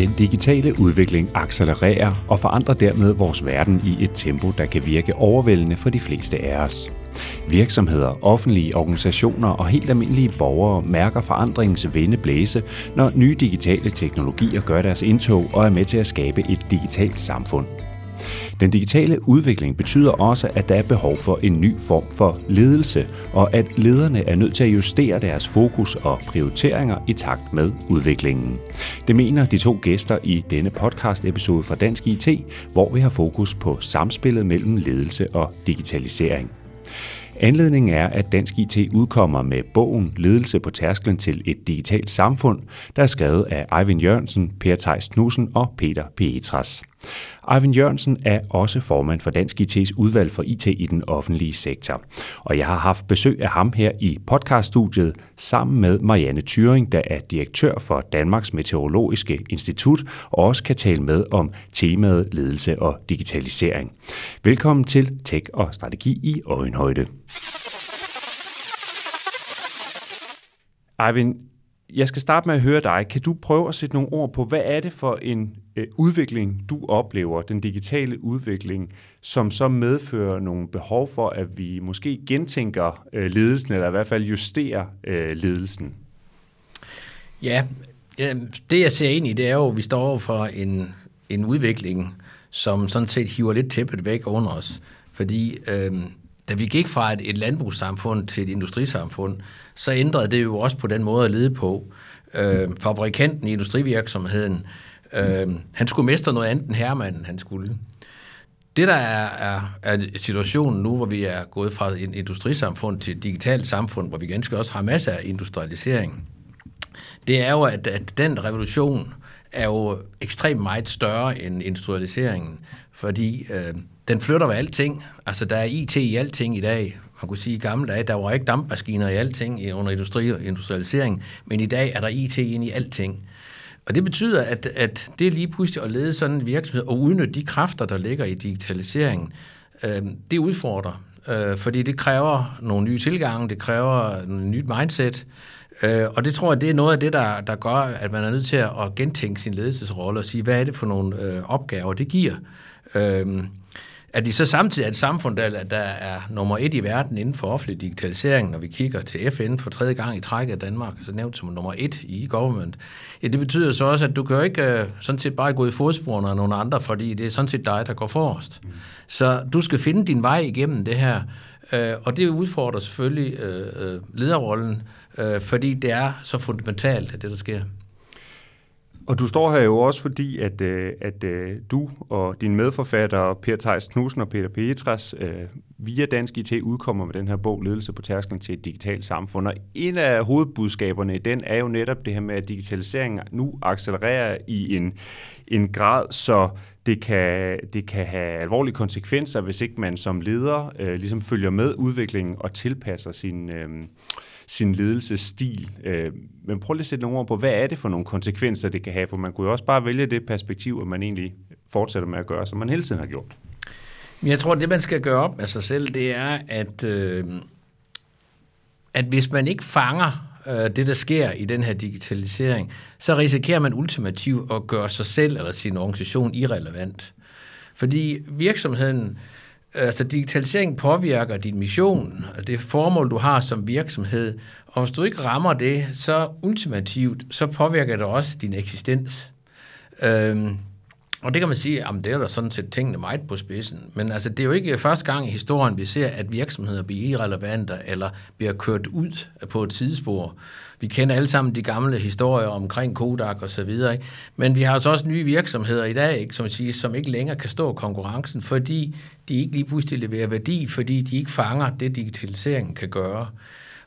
Den digitale udvikling accelererer og forandrer dermed vores verden i et tempo, der kan virke overvældende for de fleste af os. Virksomheder, offentlige organisationer og helt almindelige borgere mærker forandringens vinde blæse, når nye digitale teknologier gør deres indtog og er med til at skabe et digitalt samfund. Den digitale udvikling betyder også, at der er behov for en ny form for ledelse, og at lederne er nødt til at justere deres fokus og prioriteringer i takt med udviklingen. Det mener de to gæster i denne podcast-episode fra Dansk IT, hvor vi har fokus på samspillet mellem ledelse og digitalisering. Anledningen er, at Dansk IT udkommer med bogen Ledelse på tærsklen til et digitalt samfund, der er skrevet af Eivind Jørgensen, Per Theis Knudsen og Peter Pietras. Eivind Jørgensen er også formand for Dansk IT's udvalg for IT i den offentlige sektor. Og jeg har haft besøg af ham her i podcaststudiet sammen med Marianne Thyring, der er direktør for Danmarks Meteorologiske Institut og også kan tale med om temaet ledelse og digitalisering. Velkommen til Tech og Strategi i Øjenhøjde. Eivind, jeg skal starte med at høre dig. Kan du prøve at sætte nogle ord på, hvad er det for en øh, udvikling, du oplever, den digitale udvikling, som så medfører nogle behov for, at vi måske gentænker øh, ledelsen, eller i hvert fald justerer øh, ledelsen? Ja, det jeg ser ind i, det er jo, at vi står for en, en udvikling, som sådan set hiver lidt tæppet væk under os. Fordi øh, da vi gik fra et, et landbrugssamfund til et industrisamfund, så ændrede det jo også på den måde at lede på. Øh, fabrikanten i industrivirksomheden, øh, han skulle mestre noget andet end herremanden, han skulle. Det, der er, er, er situationen nu, hvor vi er gået fra et industrisamfund til et digitalt samfund, hvor vi ganske også har masser af industrialisering, det er jo, at, at den revolution er jo ekstremt meget større end industrialiseringen, fordi øh, den flytter ved alting. Altså, der er IT i alting i dag. Man kunne sige, i gamle dage, der var ikke dampmaskiner i alting under industri og industrialisering, men i dag er der IT ind i alting. Og det betyder, at, at det er lige pludselig at lede sådan en virksomhed og udnytte de kræfter, der ligger i digitaliseringen, øh, det udfordrer. Øh, fordi det kræver nogle nye tilgange, det kræver en nyt mindset, øh, og det tror jeg, det er noget af det, der, der gør, at man er nødt til at gentænke sin ledelsesrolle og sige, hvad er det for nogle øh, opgaver, det giver. Øh, at vi så samtidig er et samfund, der, der er nummer et i verden inden for offentlig digitalisering, når vi kigger til FN for tredje gang i træk af Danmark, så nævnt som nummer et i government. Ja, det betyder så også, at du kan jo ikke uh, sådan set bare gå i fodsporene af nogle andre, fordi det er sådan set dig, der går forrest. Mm. Så du skal finde din vej igennem det her, uh, og det udfordrer selvfølgelig uh, lederrollen, fordi det er så fundamentalt, at det der sker. Og du står her jo også fordi, at, øh, at øh, du og din medforfatter, Per Theis Knudsen og Peter Petras, øh, via Dansk IT udkommer med den her bog, Ledelse på tærsklen til et digitalt samfund. Og en af hovedbudskaberne i den er jo netop det her med, at digitaliseringen nu accelererer i en, en grad, så det kan, det kan have alvorlige konsekvenser, hvis ikke man som leder øh, ligesom følger med udviklingen og tilpasser sin... Øh, sin ledelsesstil. Øh, men prøv lige at sætte nogle ord på, hvad er det for nogle konsekvenser, det kan have? For man kunne jo også bare vælge det perspektiv, at man egentlig fortsætter med at gøre, som man hele tiden har gjort. Jeg tror, det man skal gøre op med sig selv, det er, at, øh, at hvis man ikke fanger øh, det, der sker i den her digitalisering, så risikerer man ultimativt at gøre sig selv eller sin organisation irrelevant. Fordi virksomheden Altså digitalisering påvirker din mission, og det formål, du har som virksomhed, og hvis du ikke rammer det, så ultimativt, så påvirker det også din eksistens. Øhm, og det kan man sige, at det er da sådan set tingene meget på spidsen. Men altså, det er jo ikke første gang i historien, vi ser, at virksomheder bliver irrelevante eller bliver kørt ud på et sidespor. Vi kender alle sammen de gamle historier omkring Kodak og så videre. Ikke? Men vi har altså også nye virksomheder i dag, ikke, som, siger, som ikke længere kan stå konkurrencen, fordi de ikke lige pludselig leverer værdi, fordi de ikke fanger det, digitaliseringen kan gøre.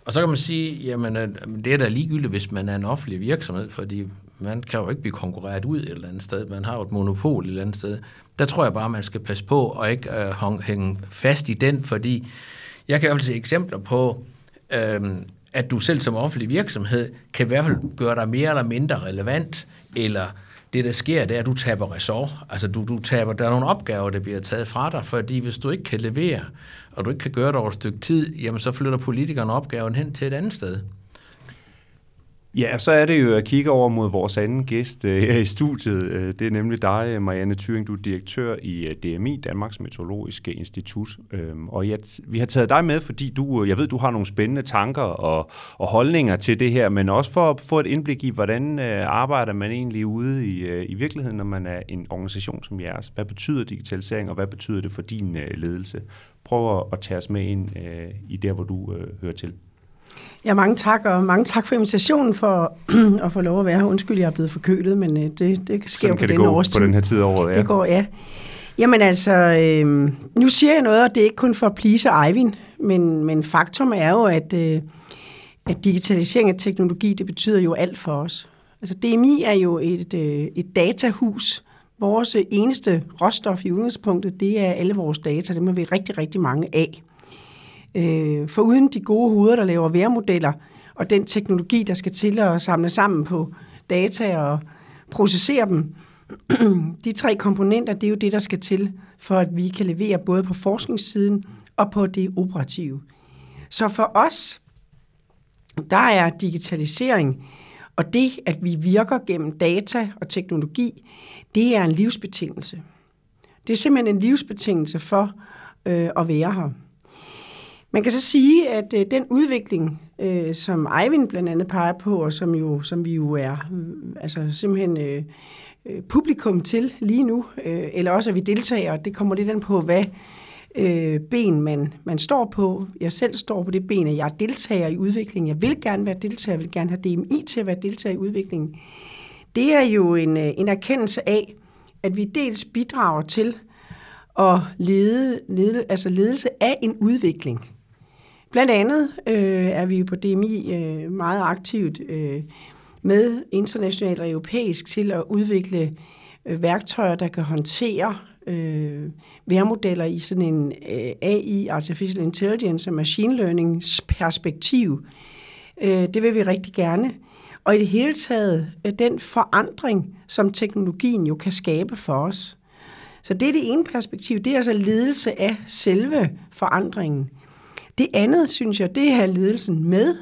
Og så kan man sige, jamen øh, det er da ligegyldigt, hvis man er en offentlig virksomhed, fordi man kan jo ikke blive konkurreret ud et eller andet sted. Man har jo et monopol et eller andet sted. Der tror jeg bare, man skal passe på og ikke øh, hænge fast i den, fordi jeg kan i hvert fald se eksempler på, øh, at du selv som offentlig virksomhed kan i hvert fald gøre dig mere eller mindre relevant, eller det, der sker, det er, at du taber ressort. Altså, du, du taber, der er nogle opgaver, der bliver taget fra dig, fordi hvis du ikke kan levere, og du ikke kan gøre det over et stykke tid, jamen så flytter politikerne opgaven hen til et andet sted. Ja, så er det jo at kigge over mod vores anden gæst øh, her i studiet. Øh, det er nemlig dig, øh, Marianne Thyring. Du er direktør i øh, DMI, Danmarks Meteorologiske Institut. Øhm, og jeg, vi har taget dig med, fordi du, øh, jeg ved, du har nogle spændende tanker og, og holdninger til det her, men også for at få et indblik i, hvordan arbejder man egentlig ude i, i virkeligheden, når man er en organisation som jeres. Hvad betyder digitalisering, og hvad betyder det for din ledelse? Prøv at tage os med ind i der, hvor du hører til. Ja, mange tak, og mange tak for invitationen for at få lov at være her. Undskyld, jeg er blevet forkølet, men øh, det, det sker Sådan på kan den det gå årstid. på den her tid af året, ja. Det går, ja. Jamen altså, øh, nu siger jeg noget, og det er ikke kun for at please Eivind, men, men faktum er jo, at, øh, at digitalisering af teknologi, det betyder jo alt for os. Altså DMI er jo et, øh, et datahus. Vores eneste råstof i udgangspunktet, det er alle vores data. Dem har vi rigtig, rigtig mange af. Øh, for uden de gode hoveder, der laver vejrmodeller, og den teknologi, der skal til at samle sammen på data og processere dem, de tre komponenter, det er jo det, der skal til, for at vi kan levere både på forskningssiden og på det operative. Så for os, der er digitalisering og det, at vi virker gennem data og teknologi, det er en livsbetingelse. Det er simpelthen en livsbetingelse for øh, at være her. Man kan så sige, at øh, den udvikling, øh, som Eivind blandt andet peger på, og som, jo, som vi jo er øh, altså simpelthen øh, øh, publikum til lige nu, øh, eller også at vi deltager, det kommer lidt an på, hvad øh, ben man, man står på. Jeg selv står på det ben, at jeg deltager i udviklingen. Jeg vil gerne være deltager, jeg vil gerne have DMI til at være deltager i udviklingen. Det er jo en, øh, en erkendelse af, at vi dels bidrager til at lede, lede, altså ledelse af en udvikling. Blandt andet øh, er vi på DMI øh, meget aktivt øh, med internationalt og europæisk til at udvikle øh, værktøjer, der kan håndtere øh, vejrmodeller i sådan en øh, AI, Artificial Intelligence og Machine Learning perspektiv. Øh, det vil vi rigtig gerne. Og i det hele taget, øh, den forandring, som teknologien jo kan skabe for os. Så det er det ene perspektiv, det er altså ledelse af selve forandringen. Det andet, synes jeg, det er ledelsen med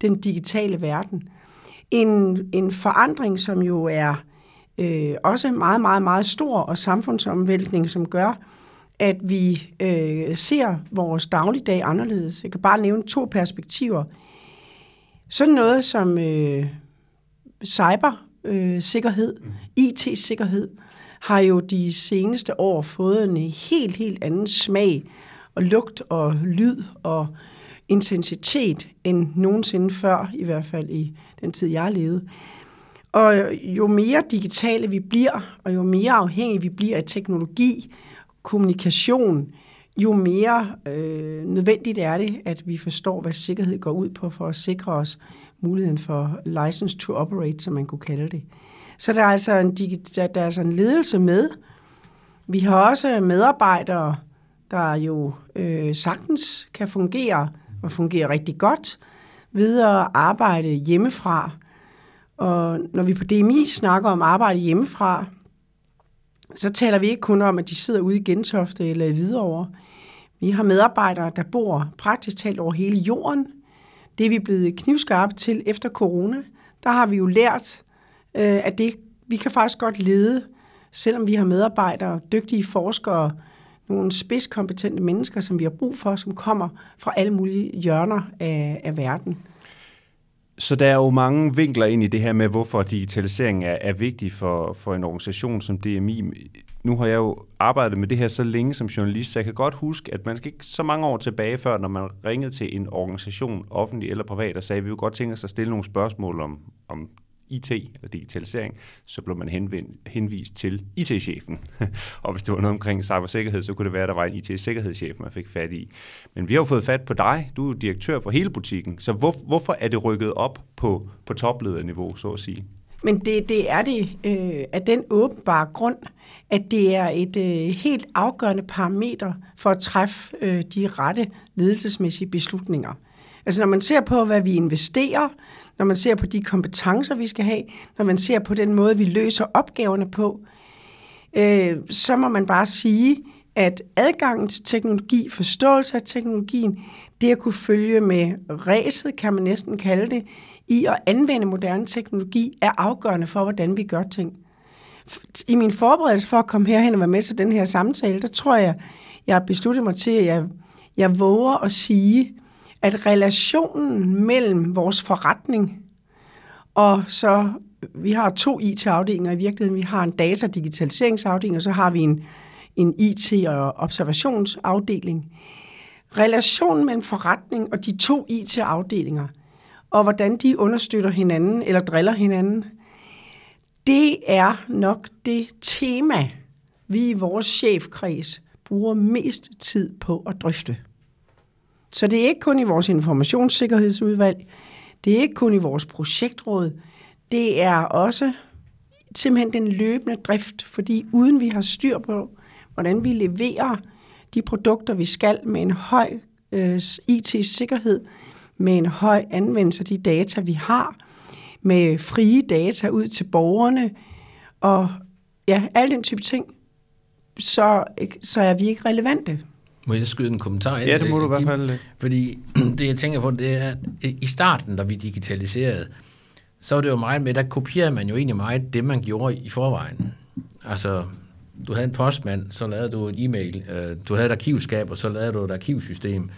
den digitale verden. En, en forandring, som jo er øh, også meget, meget, meget stor og samfundsomvæltning, som gør, at vi øh, ser vores dagligdag anderledes. Jeg kan bare nævne to perspektiver. Sådan noget som øh, cybersikkerhed, øh, IT-sikkerhed, har jo de seneste år fået en helt, helt anden smag og lugt og lyd og intensitet end nogensinde før, i hvert fald i den tid, jeg levede. Og jo mere digitale vi bliver, og jo mere afhængige vi bliver af teknologi, kommunikation, jo mere øh, nødvendigt er det, at vi forstår, hvad sikkerhed går ud på, for at sikre os muligheden for license to operate, som man kunne kalde det. Så der er altså en, der er altså en ledelse med. Vi har også medarbejdere, der jo øh, sagtens kan fungere og fungere rigtig godt ved at arbejde hjemmefra. Og når vi på DMI snakker om arbejde hjemmefra, så taler vi ikke kun om, at de sidder ude i Gentofte eller i Hvidovre. Vi har medarbejdere, der bor praktisk talt over hele jorden. Det er vi blevet knivskarpe til efter corona. Der har vi jo lært, øh, at det, vi kan faktisk godt lede, selvom vi har medarbejdere, dygtige forskere, nogle spidskompetente mennesker, som vi har brug for, som kommer fra alle mulige hjørner af, af verden. Så der er jo mange vinkler ind i det her med, hvorfor digitalisering er, er vigtig for, for en organisation som DMI. Nu har jeg jo arbejdet med det her så længe som journalist, så jeg kan godt huske, at man skal ikke så mange år tilbage før, når man ringede til en organisation, offentlig eller privat, og sagde, at vi vil godt tænke os at stille nogle spørgsmål om, om IT eller digitalisering, så blev man henvendt, henvist til IT-chefen. og hvis det var noget omkring cybersikkerhed, så kunne det være, at der var en IT-sikkerhedschef, man fik fat i. Men vi har jo fået fat på dig. Du er direktør for hele butikken. Så hvor, hvorfor er det rykket op på, på toplederniveau, så at sige? Men det, det er det øh, af den åbenbare grund, at det er et øh, helt afgørende parameter for at træffe øh, de rette ledelsesmæssige beslutninger. Altså når man ser på, hvad vi investerer, når man ser på de kompetencer, vi skal have, når man ser på den måde, vi løser opgaverne på, øh, så må man bare sige, at adgangen til teknologi, forståelse af teknologien, det at kunne følge med ræset, kan man næsten kalde det, i at anvende moderne teknologi, er afgørende for, hvordan vi gør ting. I min forberedelse for at komme herhen og være med til den her samtale, der tror jeg, jeg har besluttet mig til, at jeg, jeg våger at sige, at relationen mellem vores forretning og så, vi har to IT-afdelinger i virkeligheden, vi har en data-digitaliseringsafdeling, og så har vi en, en IT- og observationsafdeling. Relationen mellem forretning og de to IT-afdelinger, og hvordan de understøtter hinanden eller driller hinanden, det er nok det tema, vi i vores chefkreds bruger mest tid på at drøfte. Så det er ikke kun i vores informationssikkerhedsudvalg, det er ikke kun i vores projektråd, det er også simpelthen den løbende drift, fordi uden vi har styr på, hvordan vi leverer de produkter, vi skal med en høj øh, IT-sikkerhed, med en høj anvendelse af de data, vi har, med frie data ud til borgerne, og ja, al den type ting, så, så er vi ikke relevante. Må jeg skyde en kommentar Ja, det må du i hvert fald. Fordi det, jeg tænker på, det er, at i starten, da vi digitaliserede, så var det jo meget med, der kopierede man jo egentlig meget det, man gjorde i forvejen. Altså, du havde en postmand, så lavede du en e-mail. Øh, du havde et arkivskab, og så lavede du et arkivsystem.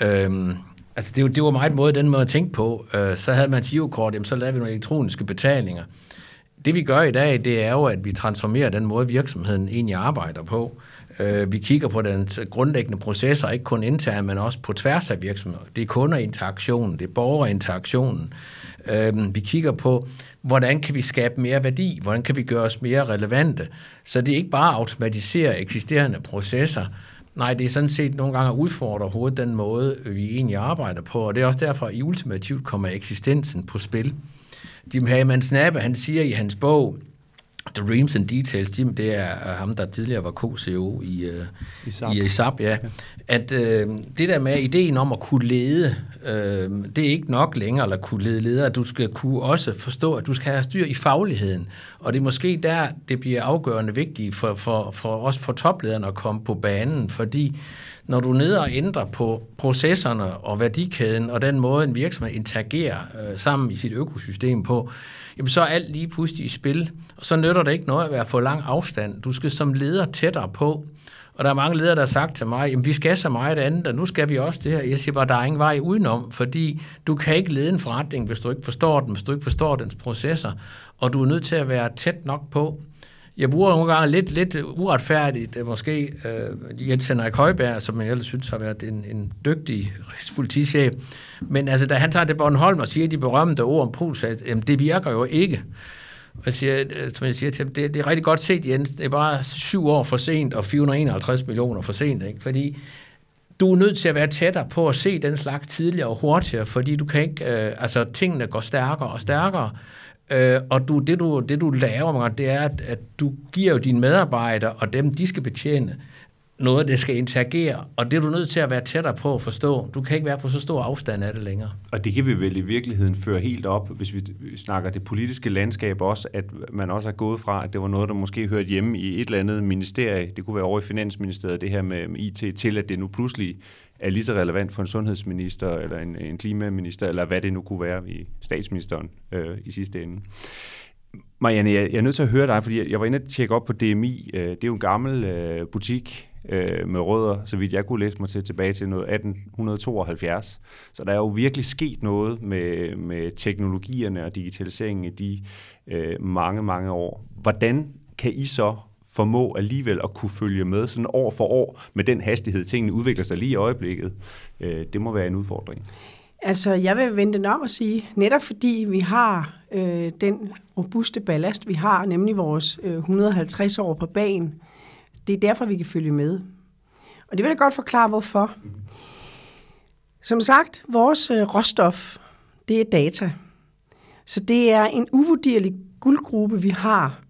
Øhm, altså, det, det var meget måde, den måde at tænke på. Øh, så havde man girokort, jamen, så lavede vi nogle elektroniske betalinger. Det vi gør i dag, det er jo, at vi transformerer den måde, virksomheden egentlig arbejder på. Øh, Øh, vi kigger på den grundlæggende processer, ikke kun internt, men også på tværs af virksomheden. Det er kunderinteraktionen, det er borgerinteraktionen. Øh, vi kigger på, hvordan kan vi skabe mere værdi, hvordan kan vi gøre os mere relevante. Så det er ikke bare at automatisere eksisterende processer, Nej, det er sådan set nogle gange at udfordre hovedet den måde, vi egentlig arbejder på, og det er også derfor, at i ultimativt kommer eksistensen på spil. Jim Hagemann Snappe, han siger i hans bog, Dreams and Details, Jim, det er ham, der tidligere var co-CEO i, uh, ISAP. i ISAP, ja. At øh, det der med ideen om at kunne lede, øh, det er ikke nok længere at kunne lede ledere. Du skal kunne også forstå, at du skal have styr i fagligheden. Og det er måske der, det bliver afgørende vigtigt for, for, for os for toplederne at komme på banen, fordi når du er nede og ændrer på processerne og værdikæden og den måde, en virksomhed interagerer øh, sammen i sit økosystem på, jamen så er alt lige pludselig i spil. Og så nytter det ikke noget at være for lang afstand. Du skal som leder tættere på. Og der er mange ledere, der har sagt til mig, at vi skal så meget andet, og nu skal vi også det her. Jeg siger bare, der er ingen vej udenom, fordi du kan ikke lede en forretning, hvis du ikke forstår den, hvis du ikke forstår dens processer, og du er nødt til at være tæt nok på. Jeg bruger nogle gange lidt, lidt uretfærdigt, øh, måske øh, Jens Henrik Højberg, som jeg ellers synes har været en, en dygtig politichef, men altså, da han tager det Bornholm og siger de berømte ord om Polsat, jamen det virker jo ikke. Jeg siger, som jeg siger til det, det er rigtig godt set, Jens. Det er bare syv år for sent og 451 millioner for sent, ikke? Fordi du er nødt til at være tættere på at se den slags tidligere og hurtigere, fordi du kan ikke, øh, altså tingene går stærkere og stærkere, øh, og du, det, du, det du laver, det er, at, at du giver jo dine medarbejdere og dem, de skal betjene, noget, der skal interagere, og det er du nødt til at være tættere på at forstå. Du kan ikke være på så stor afstand af det længere. Og det kan vi vel i virkeligheden føre helt op, hvis vi snakker det politiske landskab også, at man også er gået fra, at det var noget, der måske hørte hjemme i et eller andet ministerie, det kunne være over i Finansministeriet, det her med, IT, til at det nu pludselig er lige så relevant for en sundhedsminister, eller en, en klimaminister, eller hvad det nu kunne være i statsministeren øh, i sidste ende. Marianne, jeg, jeg er nødt til at høre dig, fordi jeg var inde og tjekke op på DMI. Øh, det er jo en gammel øh, butik, øh, med rødder, så vidt jeg kunne læse mig til tilbage til noget 1872. Så der er jo virkelig sket noget med, med teknologierne og digitaliseringen i de øh, mange, mange år. Hvordan kan I så formå alligevel at kunne følge med sådan år for år med den hastighed, tingene udvikler sig lige i øjeblikket? Øh, det må være en udfordring. Altså, jeg vil vente den om og sige, netop fordi vi har øh, den robuste ballast, vi har, nemlig vores øh, 150 år på banen, det er derfor, vi kan følge med. Og det vil jeg godt forklare, hvorfor. Som sagt, vores øh, råstof, det er data. Så det er en uvurderlig guldgruppe, vi har,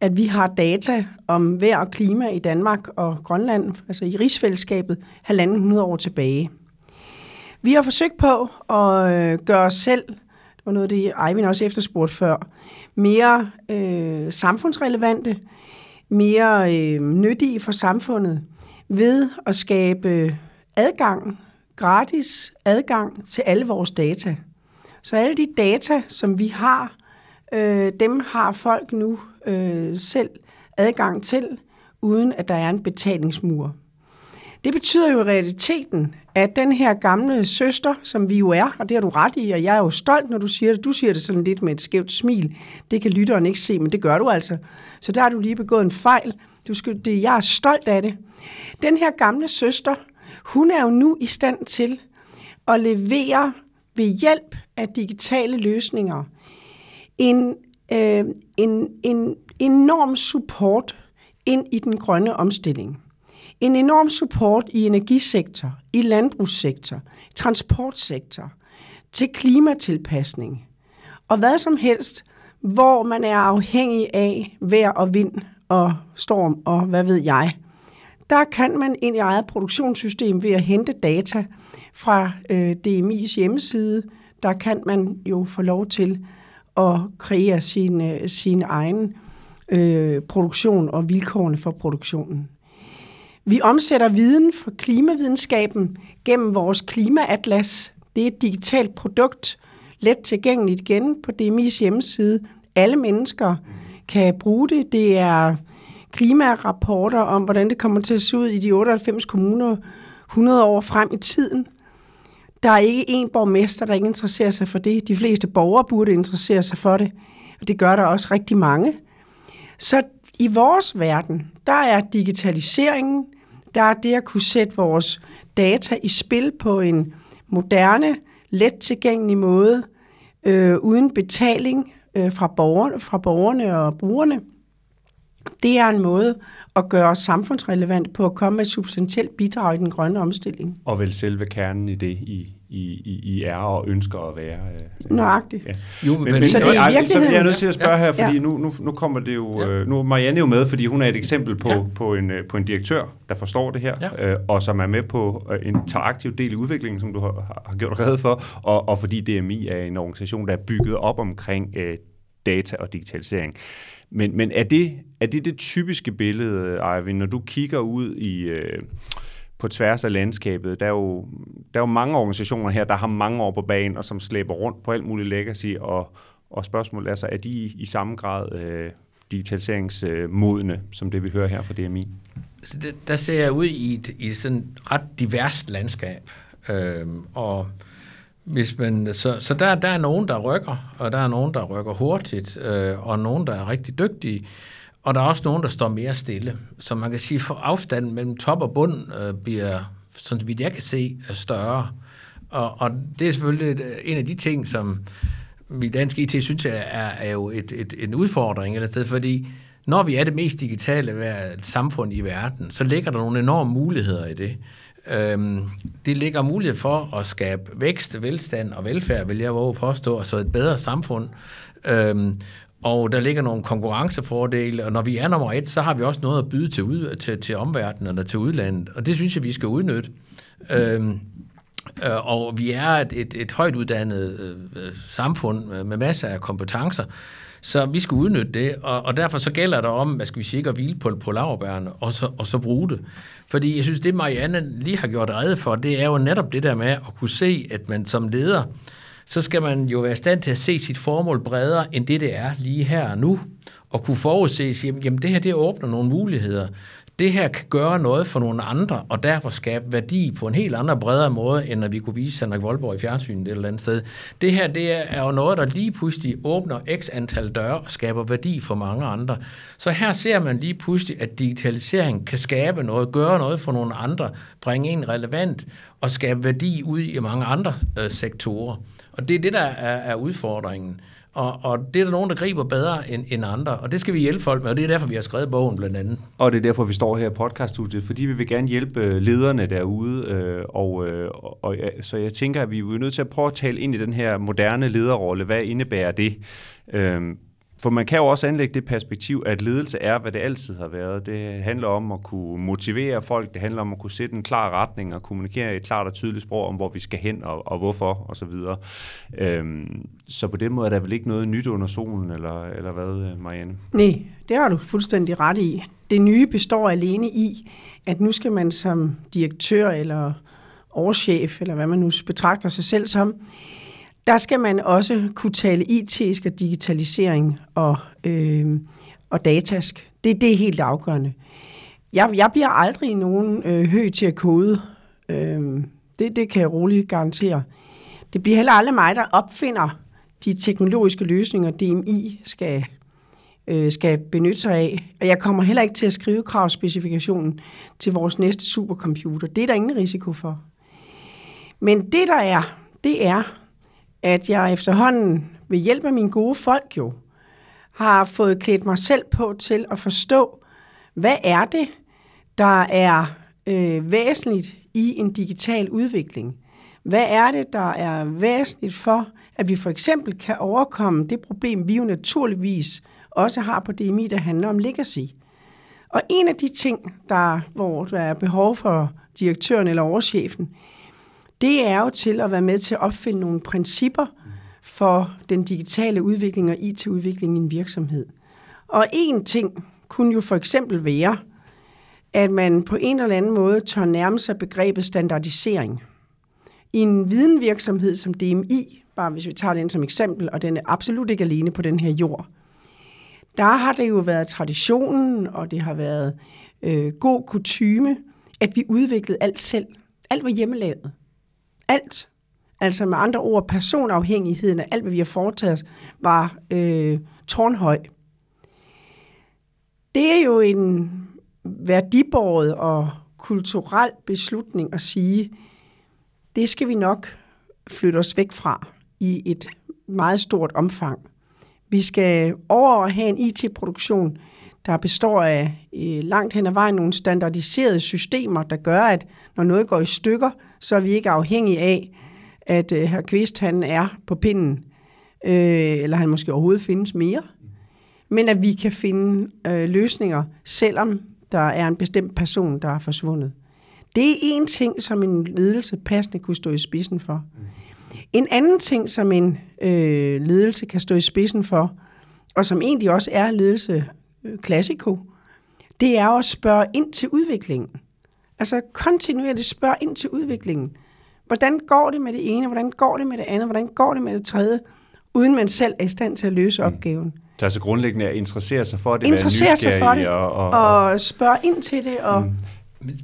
at vi har data om vejr og klima i Danmark og Grønland, altså i rigsfællesskabet, halvanden hundrede år tilbage. Vi har forsøgt på at øh, gøre os selv, var noget af det, Eivind også efterspurgte før, mere øh, samfundsrelevante, mere øh, nyttige for samfundet ved at skabe adgang, gratis adgang til alle vores data. Så alle de data, som vi har, øh, dem har folk nu øh, selv adgang til, uden at der er en betalingsmur. Det betyder jo i realiteten, at den her gamle søster, som vi jo er, og det har du ret i, og jeg er jo stolt, når du siger det. Du siger det sådan lidt med et skævt smil. Det kan lytteren ikke se, men det gør du altså. Så der har du lige begået en fejl. Du skal, det, jeg er stolt af det. Den her gamle søster, hun er jo nu i stand til at levere ved hjælp af digitale løsninger en, øh, en, en enorm support ind i den grønne omstilling. En enorm support i energisektor, i landbrugssektor, transportsektor, til klimatilpasning og hvad som helst, hvor man er afhængig af vejr og vind og storm og hvad ved jeg. Der kan man ind i eget produktionssystem ved at hente data fra øh, DMI's hjemmeside. Der kan man jo få lov til at kreere sin, øh, sin egen øh, produktion og vilkårene for produktionen. Vi omsætter viden fra klimavidenskaben gennem vores klimaatlas. Det er et digitalt produkt, let tilgængeligt igen på DMI's hjemmeside. Alle mennesker kan bruge det. Det er klimarapporter om, hvordan det kommer til at se ud i de 98 kommuner 100 år frem i tiden. Der er ikke én borgmester, der ikke interesserer sig for det. De fleste borgere burde interessere sig for det, og det gør der også rigtig mange. Så i vores verden, der er digitaliseringen, der er det at kunne sætte vores data i spil på en moderne, let tilgængelig måde, øh, uden betaling øh, fra, borgerne, fra borgerne og brugerne. Det er en måde at gøre os samfundsrelevant på at komme med et substantielt bidrag i den grønne omstilling. Og vel selve kernen i det, I, i, i, I er og ønsker at være. Øh, Nøjagtigt. Ja. Jo, men, men, så, det er ej, så jeg er nødt til at spørge ja. her, fordi ja. nu, nu, nu kommer det jo, ja. øh, nu er Marianne jo med, fordi hun er et eksempel på, ja. på, en, øh, på en direktør, der forstår det her, ja. øh, og som er med på øh, en interaktiv del i udviklingen, som du har, har gjort redde for, og, og fordi DMI er en organisation, der er bygget op omkring øh, data og digitalisering. Men, men er, det, er det det typiske billede, Eivind, når du kigger ud i... Øh, på tværs af landskabet. Der er, jo, der er jo mange organisationer her, der har mange år på banen, og som slæber rundt på alt muligt legacy, og, og spørgsmålet er så, er de i, i samme grad øh, digitaliseringsmodne, øh, som det vi hører her fra DMI? Så altså, det, der ser jeg ud i et, i sådan ret diverst landskab, øhm, og hvis man, så, så der, der er nogen, der rykker, og der er nogen, der rykker hurtigt, øh, og nogen, der er rigtig dygtige. Og der er også nogen, der står mere stille. Så man kan sige, for afstanden mellem top og bund øh, bliver, sådan vidt jeg kan se, større. Og, og det er selvfølgelig øh, en af de ting, som vi danske IT synes er, er jo et, et, en udfordring, eller sted, fordi når vi er det mest digitale samfund i verden, så ligger der nogle enorme muligheder i det. Øhm, det ligger mulighed for at skabe vækst, velstand og velfærd, vil jeg våge påstå, og så et bedre samfund. Øhm, og der ligger nogle konkurrencefordele, og når vi er nummer et, så har vi også noget at byde til, ud, til, til omverdenen eller til udlandet, og det synes jeg, vi skal udnytte. Øhm, øh, og vi er et, et, et højt uddannet øh, samfund med masser af kompetencer, så vi skal udnytte det, og, og derfor så gælder det om, hvad skal vi sige, at hvile på, på laverbærene, og så, og så bruge det. Fordi jeg synes, det Marianne lige har gjort redde for, det er jo netop det der med at kunne se, at man som leder, så skal man jo være i stand til at se sit formål bredere, end det det er lige her og nu, og kunne forudse, jamen, jamen det her det åbner nogle muligheder. Det her kan gøre noget for nogle andre, og derfor skabe værdi på en helt anden bredere måde, end når vi kunne vise Henrik Voldborg i fjernsynet et eller andet sted. Det her det er jo noget, der lige pludselig åbner x antal døre og skaber værdi for mange andre. Så her ser man lige pludselig, at digitalisering kan skabe noget, gøre noget for nogle andre, bringe en relevant og skabe værdi ud i mange andre øh, sektorer. Og det er det, der er, er udfordringen. Og, og det er der nogen, der griber bedre end, end andre, og det skal vi hjælpe folk med, og det er derfor, vi har skrevet bogen blandt andet. Og det er derfor, vi står her i podcaststudiet, fordi vi vil gerne hjælpe øh, lederne derude, øh, og, øh, og så jeg tænker, at vi er nødt til at prøve at tale ind i den her moderne lederrolle. Hvad indebærer det? Øh, for man kan jo også anlægge det perspektiv, at ledelse er, hvad det altid har været. Det handler om at kunne motivere folk, det handler om at kunne sætte en klar retning og kommunikere i et klart og tydeligt sprog om, hvor vi skal hen og, og hvorfor osv. Så, videre. øhm, så på den måde er der vel ikke noget nyt under solen, eller, eller hvad, Marianne? Nej, det har du fuldstændig ret i. Det nye består alene i, at nu skal man som direktør eller overchef, eller hvad man nu betragter sig selv som, der skal man også kunne tale IT og digitalisering og, øh, og datask. Det, det er helt afgørende. Jeg, jeg bliver aldrig nogen øh, høj til at kode. Øh, det, det kan jeg roligt garantere. Det bliver heller aldrig mig, der opfinder de teknologiske løsninger, DMI skal, øh, skal benytte sig af. Og jeg kommer heller ikke til at skrive kravspecifikationen til vores næste supercomputer. Det er der ingen risiko for. Men det der er, det er, at jeg efterhånden ved hjælp af mine gode folk jo, har fået klædt mig selv på til at forstå, hvad er det, der er øh, væsentligt i en digital udvikling? Hvad er det, der er væsentligt for, at vi for eksempel kan overkomme det problem, vi jo naturligvis også har på DMI, der handler om legacy? Og en af de ting, der, hvor der er behov for direktøren eller overchefen, det er jo til at være med til at opfinde nogle principper for den digitale udvikling og IT-udvikling i en virksomhed. Og en ting kunne jo for eksempel være, at man på en eller anden måde tør nærme sig begrebet standardisering. I en videnvirksomhed som DMI, bare hvis vi tager den som eksempel, og den er absolut ikke alene på den her jord, der har det jo været traditionen, og det har været øh, god kutyme, at vi udviklede alt selv. Alt var hjemmelavet alt. Altså med andre ord, personafhængigheden af alt, hvad vi har foretaget os, var øh, tårnhøj. Det er jo en værdibåret og kulturel beslutning at sige, det skal vi nok flytte os væk fra i et meget stort omfang. Vi skal over at have en IT-produktion, der består af øh, langt hen ad vejen nogle standardiserede systemer, der gør, at når noget går i stykker, så er vi ikke afhængige af, at øh, herr Kvist han er på pinden, øh, eller han måske overhovedet findes mere, men at vi kan finde øh, løsninger, selvom der er en bestemt person, der er forsvundet. Det er en ting, som en ledelse passende kunne stå i spidsen for. En anden ting, som en øh, ledelse kan stå i spidsen for, og som egentlig også er ledelse øh, klassiko, det er at spørge ind til udviklingen. Altså kontinuerligt spørge ind til udviklingen. Hvordan går det med det ene? Hvordan går det med det andet? Hvordan går det med det tredje? Uden man selv er i stand til at løse mm. opgaven. Så altså grundlæggende at interessere sig for det, interessere sig for det, og, og, og, og spørge ind til det. Og, mm.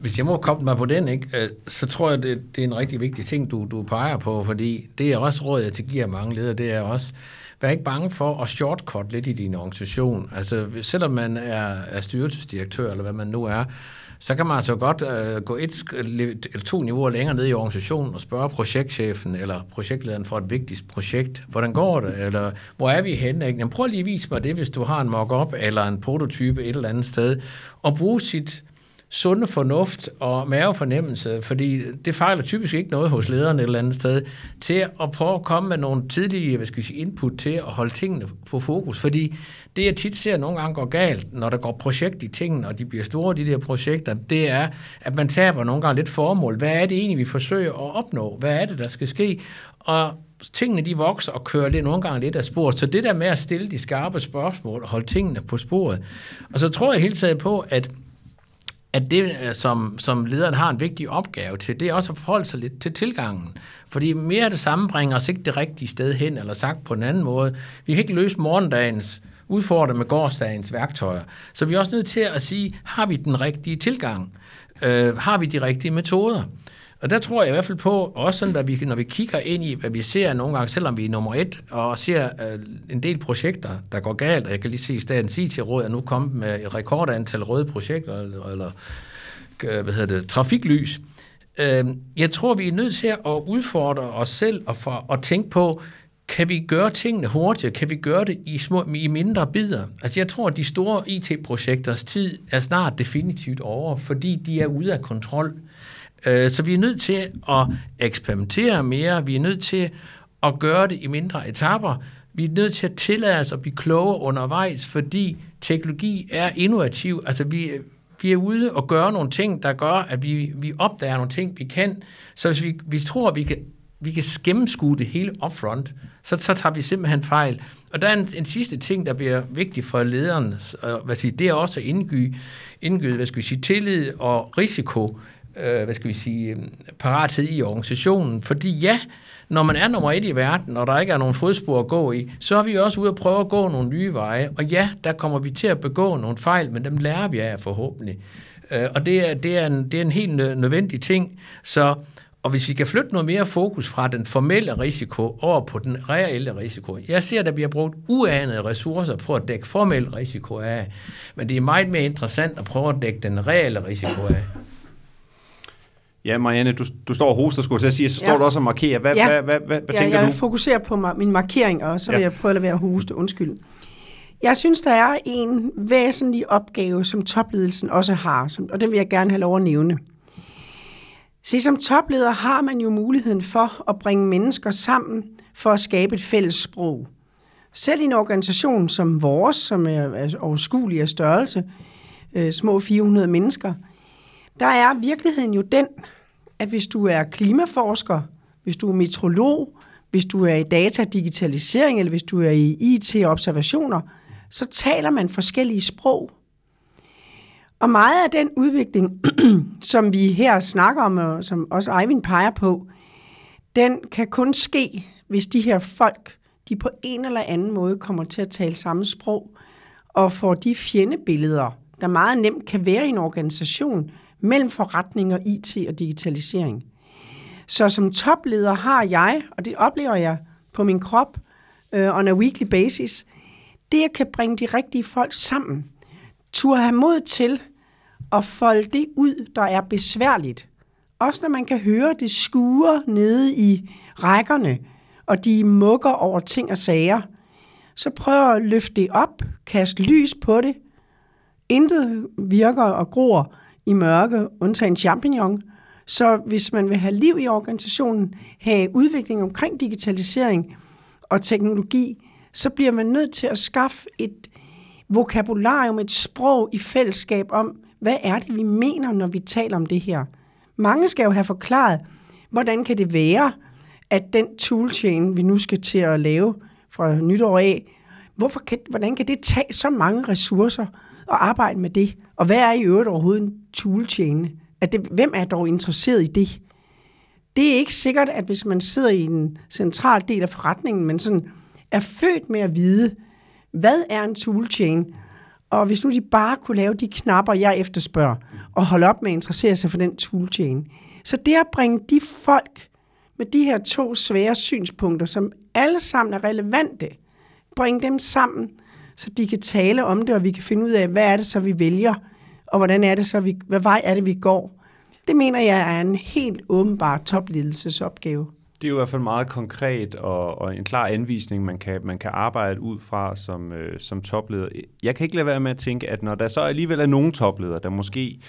Hvis jeg må komme mig på den, ikke, øh, så tror jeg, det, det er en rigtig vigtig ting, du, du peger på, fordi det er også råd, jeg tilgiver mange ledere, det er også, vær ikke bange for at shortcut lidt i din organisation. Altså, selvom man er, er styrelsesdirektør, eller hvad man nu er, så kan man altså godt øh, gå et eller to niveauer længere ned i organisationen og spørge projektchefen eller projektlederen for et vigtigt projekt, hvordan går det, eller hvor er vi henne? Ikke? Jamen, prøv lige at vise mig det, hvis du har en mock-up eller en prototype et eller andet sted, og bruge sit sunde fornuft og mavefornemmelse, fordi det fejler typisk ikke noget hos lederen et eller andet sted, til at prøve at komme med nogle tidlige hvad skal vi sige, input til at holde tingene på fokus. Fordi det, jeg tit ser nogle gange går galt, når der går projekt i tingene, og de bliver store, de der projekter, det er, at man taber nogle gange lidt formål. Hvad er det egentlig, vi forsøger at opnå? Hvad er det, der skal ske? Og tingene de vokser og kører lidt nogle gange lidt af sporet. Så det der med at stille de skarpe spørgsmål og holde tingene på sporet. Og så tror jeg helt taget på, at at det, øh, som, som lederen har en vigtig opgave til, det er også at forholde sig lidt til tilgangen. Fordi mere af det samme bringer os ikke det rigtige sted hen, eller sagt på en anden måde. Vi kan ikke løse morgendagens udfordre med gårdsdagens værktøjer. Så vi er også nødt til at sige, har vi den rigtige tilgang? Øh, har vi de rigtige metoder? Og der tror jeg i hvert fald på, også sådan, at vi, når vi kigger ind i, hvad vi ser nogle gange, selvom vi er nummer et, og ser øh, en del projekter, der går galt, og jeg kan lige se, at Statens IT-råd er nu kommet med et rekordantal røde projekter, eller, eller øh, hvad hedder det, trafiklys. Øh, jeg tror, vi er nødt til at udfordre os selv og, for, at tænke på, kan vi gøre tingene hurtigere? Kan vi gøre det i, små, i mindre bidder? Altså jeg tror, at de store IT-projekters tid er snart definitivt over, fordi de er ude af kontrol. Øh, Øh, så vi er nødt til at eksperimentere mere, vi er nødt til at gøre det i mindre etapper, vi er nødt til at tillade os at blive klogere undervejs, fordi teknologi er innovativ. Altså vi, vi er ude og gøre nogle ting, der gør, at vi, vi opdager nogle ting, vi kan. Så hvis vi, vi tror, at vi kan, vi kan gennemskue det hele upfront, så, så tager vi simpelthen fejl. Og der er en, en sidste ting, der bliver vigtig for lederen, hvad siger, det er også at indgyde, indgyde hvad skal vi sige, tillid og risiko, øh, hvad skal vi sige, øh, parathed i organisationen. Fordi ja, når man er nummer et i verden, og der ikke er nogen fodspor at gå i, så er vi også ude at prøve at gå nogle nye veje. Og ja, der kommer vi til at begå nogle fejl, men dem lærer vi af forhåbentlig. Øh, og det er, det, er en, det er en helt nødvendig ting. Så og hvis vi kan flytte noget mere fokus fra den formelle risiko over på den reelle risiko. Jeg ser, at der bliver brugt uanede ressourcer på at dække formel risiko af, men det er meget mere interessant at prøve at dække den reelle risiko af. Ja, Marianne, du, du står og hoster, skulle jeg sige, så står ja. du også og markerer. Hvad, ja. hvad, hvad, hvad, hvad ja, tænker jeg du? Jeg fokuserer på min markering, og så vil ja. jeg prøve at lade være at hoste. Undskyld. Jeg synes, der er en væsentlig opgave, som topledelsen også har, som, og den vil jeg gerne have lov at nævne. Se, som topleder har man jo muligheden for at bringe mennesker sammen for at skabe et fælles sprog. Selv i en organisation som vores, som er overskuelig af størrelse, øh, små 400 mennesker, der er virkeligheden jo den, at hvis du er klimaforsker, hvis du er metrolog, hvis du er i data digitalisering, eller hvis du er i IT-observationer, så taler man forskellige sprog. Og meget af den udvikling, som vi her snakker om, og som også Eivind peger på, den kan kun ske, hvis de her folk, de på en eller anden måde kommer til at tale samme sprog, og får de fjendebilleder, der meget nemt kan være i en organisation, mellem forretninger, IT og digitalisering. Så som topleder har jeg, og det oplever jeg på min krop øh, on a weekly basis, det at kan bringe de rigtige folk sammen. Tur have mod til at folde det ud, der er besværligt. Også når man kan høre det skure nede i rækkerne, og de mukker over ting og sager. Så prøv at løfte det op, kaste lys på det. Intet virker og gror i mørke, undtagen champignon. Så hvis man vil have liv i organisationen, have udvikling omkring digitalisering og teknologi, så bliver man nødt til at skaffe et vokabularium, et sprog i fællesskab om, hvad er det, vi mener, når vi taler om det her. Mange skal jo have forklaret, hvordan kan det være, at den toolchain, vi nu skal til at lave fra nytår af, hvorfor kan, hvordan kan det tage så mange ressourcer at arbejde med det? Og hvad er i øvrigt overhovedet en toolchain? At det, hvem er dog interesseret i det? Det er ikke sikkert, at hvis man sidder i en central del af forretningen, men sådan er født med at vide, hvad er en toolchain? Og hvis nu de bare kunne lave de knapper, jeg efterspørger, og holde op med at interessere sig for den toolchain. Så det at bringe de folk med de her to svære synspunkter, som alle sammen er relevante, bringe dem sammen, så de kan tale om det, og vi kan finde ud af, hvad er det så, vi vælger, og hvordan er det så, vi, hvad vej er det, vi går. Det mener jeg er en helt åbenbar topledelsesopgave. Det er jo i hvert fald meget konkret og, og en klar anvisning, man kan, man kan arbejde ud fra som, øh, som topleder. Jeg kan ikke lade være med at tænke, at når der så alligevel er nogle topledere, der måske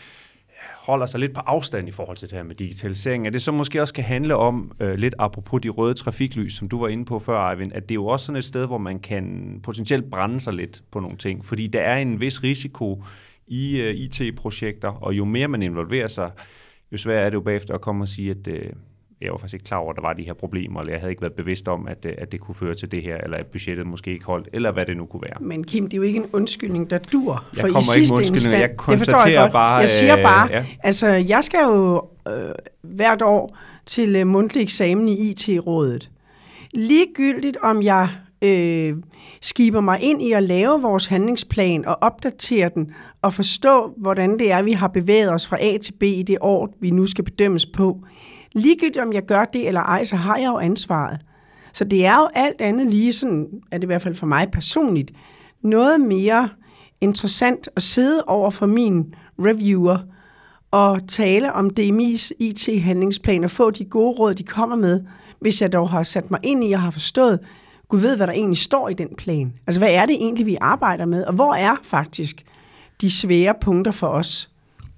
holder sig lidt på afstand i forhold til det her med digitalisering, at det så måske også kan handle om, øh, lidt apropos de røde trafiklys, som du var inde på før, Eivind, at det er jo også sådan et sted, hvor man kan potentielt brænde sig lidt på nogle ting, fordi der er en vis risiko i øh, IT-projekter, og jo mere man involverer sig, jo sværere er det jo bagefter at komme og sige, at øh, jeg var faktisk ikke klar over, at der var de her problemer, eller jeg havde ikke været bevidst om, at, øh, at det kunne føre til det her, eller at budgettet måske ikke holdt, eller hvad det nu kunne være. Men Kim, det er jo ikke en undskyldning, der dur. Jeg for kommer i ikke med undskyldning, jeg konstaterer jeg bare... Jeg siger bare, øh, ja. altså jeg skal jo øh, hvert år til øh, mundtlig eksamen i IT-rådet. Ligegyldigt om jeg øh, skiber mig ind i at lave vores handlingsplan og opdatere den, og forstå, hvordan det er, vi har bevæget os fra A til B i det år, vi nu skal bedømmes på. Ligegyldigt om jeg gør det eller ej, så har jeg jo ansvaret. Så det er jo alt andet lige, sådan er det i hvert fald for mig personligt, noget mere interessant at sidde over for min reviewer og tale om DMI's IT-handlingsplan og få de gode råd, de kommer med, hvis jeg dog har sat mig ind i og har forstået, Gud ved, hvad der egentlig står i den plan. Altså, hvad er det egentlig, vi arbejder med, og hvor er faktisk de svære punkter for os?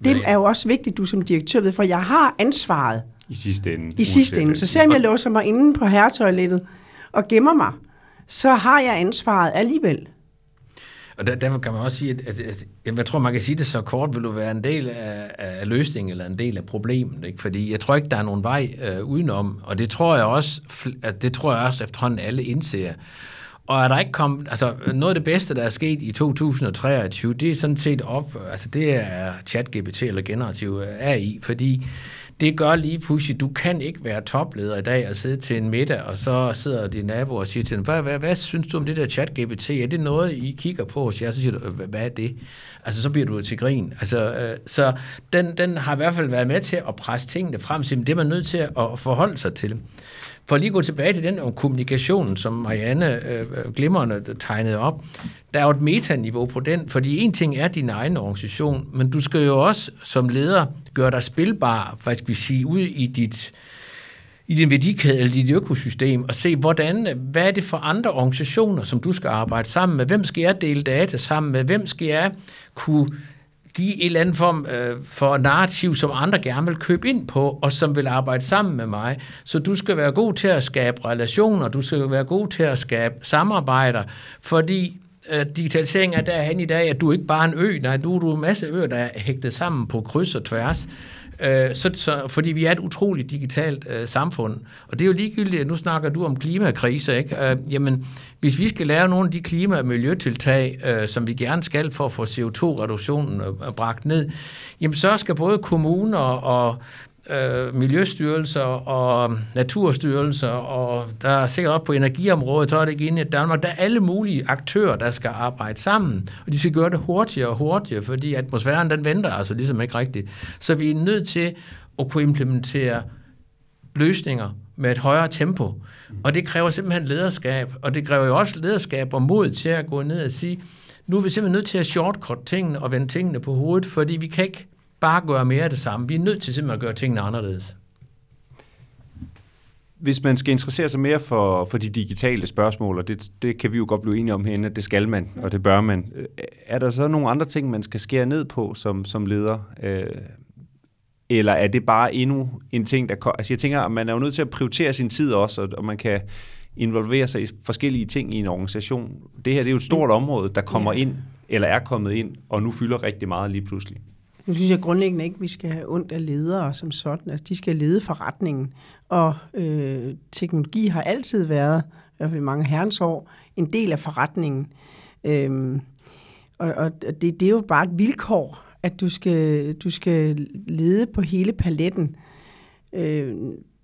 Det er jo også vigtigt, du som direktør ved, for jeg har ansvaret. I sidste ende. I sidste ende. Så selvom jeg låser mig inde på herretoilettet og gemmer mig, så har jeg ansvaret alligevel. Og der, derfor kan man også sige, at, at, at jeg tror, man kan sige det så kort, vil du være en del af, af løsningen eller en del af problemet. Ikke? Fordi jeg tror ikke, der er nogen vej øh, udenom, og det tror jeg også, at det tror jeg også efterhånden alle indser. Og er der ikke kommet, altså noget af det bedste, der er sket i 2023, det er sådan set op, altså det er chat-GPT eller generativ AI, fordi det gør lige pludselig, du kan ikke være topleder i dag og sidde til en middag, og så sidder din nabo og siger til dem, hvad, hvad, hvad synes du om det der chat-GPT? Er det noget, I kigger på hos jer? Så siger du, hvad er det? Altså, så bliver du til grin. Altså, øh, så den, den har i hvert fald været med til at presse tingene frem, så det er man nødt til at forholde sig til. For lige at gå tilbage til den om kommunikationen, som Marianne øh, glimrende tegnede op, der er jo et metaniveau på den, fordi en ting er din egen organisation, men du skal jo også som leder gøre dig spilbar, hvad skal vi sige, ud i dit i din værdikæde eller dit økosystem, og se, hvordan, hvad er det for andre organisationer, som du skal arbejde sammen med? Hvem skal jeg dele data sammen med? Hvem skal jeg kunne give en eller anden form øh, for narrativ, som andre gerne vil købe ind på, og som vil arbejde sammen med mig. Så du skal være god til at skabe relationer, du skal være god til at skabe samarbejder, fordi øh, digitalisering er derhen i dag, at du ikke bare er en ø, nej, du, du er en masse øer, der er hægtet sammen på kryds og tværs. Øh, Øh, så, så, fordi vi er et utroligt digitalt øh, samfund. Og det er jo ligegyldigt, at nu snakker du om klimakrise, ikke? Øh, jamen, hvis vi skal lave nogle af de klima- og miljøtiltag, øh, som vi gerne skal for at få CO2-reduktionen øh, bragt ned, jamen så skal både kommuner og øh, miljøstyrelser og øh, naturstyrelser, og der er sikkert op på energiområdet, så er det ikke inde i Danmark. Der er alle mulige aktører, der skal arbejde sammen, og de skal gøre det hurtigere og hurtigere, fordi atmosfæren den venter altså ligesom ikke rigtigt. Så vi er nødt til at kunne implementere løsninger med et højere tempo. Og det kræver simpelthen lederskab, og det kræver jo også lederskab og mod til at gå ned og sige, nu er vi simpelthen nødt til at shortcut tingene og vende tingene på hovedet, fordi vi kan ikke bare gøre mere af det samme. Vi er nødt til simpelthen at gøre tingene anderledes. Hvis man skal interessere sig mere for, for de digitale spørgsmål, og det, det kan vi jo godt blive enige om herinde, at det skal man, og det bør man. Øh, er der så nogle andre ting, man skal skære ned på som, som leder? Øh, eller er det bare endnu en ting, der... Altså jeg tænker, at man er jo nødt til at prioritere sin tid også, og, og man kan involvere sig i forskellige ting i en organisation. Det her det er jo et stort område, der kommer ind, eller er kommet ind, og nu fylder rigtig meget lige pludselig. Nu synes jeg grundlæggende ikke, at vi skal have ondt af ledere som sådan. Altså, de skal lede forretningen. Og øh, teknologi har altid været, i hvert fald i mange herrens år, en del af forretningen. Øhm, og og det, det er jo bare et vilkår, at du skal, du skal lede på hele paletten. Øh,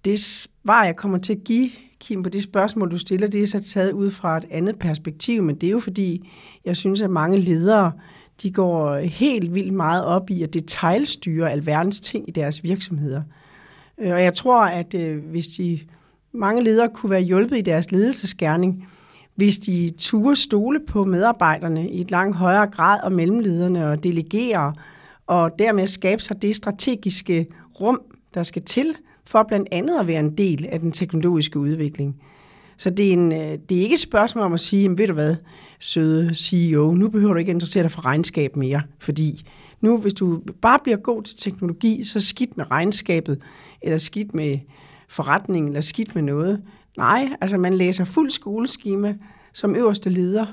det svar, jeg kommer til at give, Kim, på det spørgsmål, du stiller, det er så taget ud fra et andet perspektiv, men det er jo fordi, jeg synes, at mange ledere de går helt vildt meget op i at detaljstyre alverdens ting i deres virksomheder. Øh, og jeg tror, at øh, hvis de mange ledere kunne være hjulpet i deres ledelsesgerning, hvis de turde stole på medarbejderne i et langt højere grad og mellemlederne og delegere, og dermed skabe sig det strategiske rum, der skal til for blandt andet at være en del af den teknologiske udvikling. Så det er, en, øh, det er ikke et spørgsmål om at sige, jamen, ved du hvad, søde CEO, nu behøver du ikke interessere dig for regnskab mere, fordi nu, hvis du bare bliver god til teknologi, så skidt med regnskabet, eller skidt med forretningen, eller skidt med noget. Nej, altså man læser fuld skoleskema som øverste leder,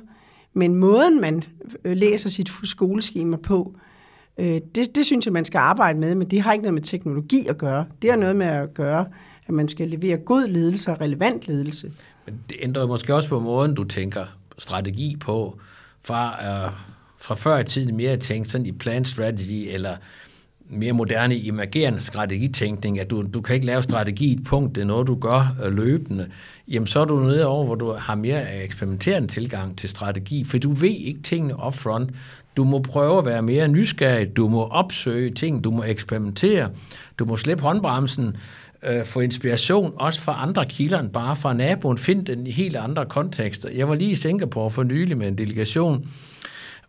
men måden man øh, læser sit skoleskema på, øh, det, det synes jeg, man skal arbejde med, men det har ikke noget med teknologi at gøre. Det har noget med at gøre, at man skal levere god ledelse og relevant ledelse. Men det ændrer måske også på måden, du tænker strategi på, fra, øh, fra før i tiden mere at tænke sådan i plan strategy, eller mere moderne emergerende strategitænkning, at du, du kan ikke lave strategi i et punkt, det er noget, du gør øh, løbende, jamen så er du nede over, hvor du har mere eksperimenterende tilgang til strategi, for du ved ikke tingene upfront. Du må prøve at være mere nysgerrig, du må opsøge ting, du må eksperimentere, du må slippe håndbremsen, øh, få inspiration også fra andre kilder end bare fra naboen. Find den i helt andre kontekster. Jeg var lige i Singapore for nylig med en delegation,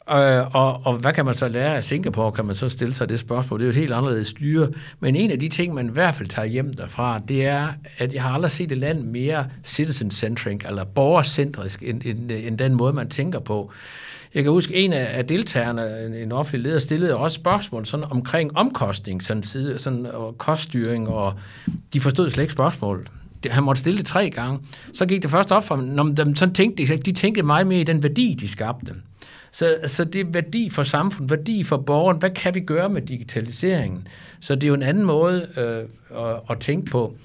Øh, og, og hvad kan man så lære af Singapore, kan man så stille sig det spørgsmål. Det er jo et helt anderledes styre. Men en af de ting, man i hvert fald tager hjem derfra, det er, at jeg har aldrig set et land mere citizen-centric, eller borgercentrisk, end, end, end den måde, man tænker på. Jeg kan huske, en af deltagerne, en, en offentlig leder, stillede også spørgsmål sådan omkring omkostning, sådan, side, sådan, og koststyring, og de forstod slet ikke spørgsmålet. han måtte stille det tre gange, så gik det først op for ham, de, sådan tænkte de, de tænkte meget mere i den værdi, de skabte. Så, så det er værdi for samfundet, værdi for borgeren. Hvad kan vi gøre med digitaliseringen? Så det er jo en anden måde øh, at, at tænke på.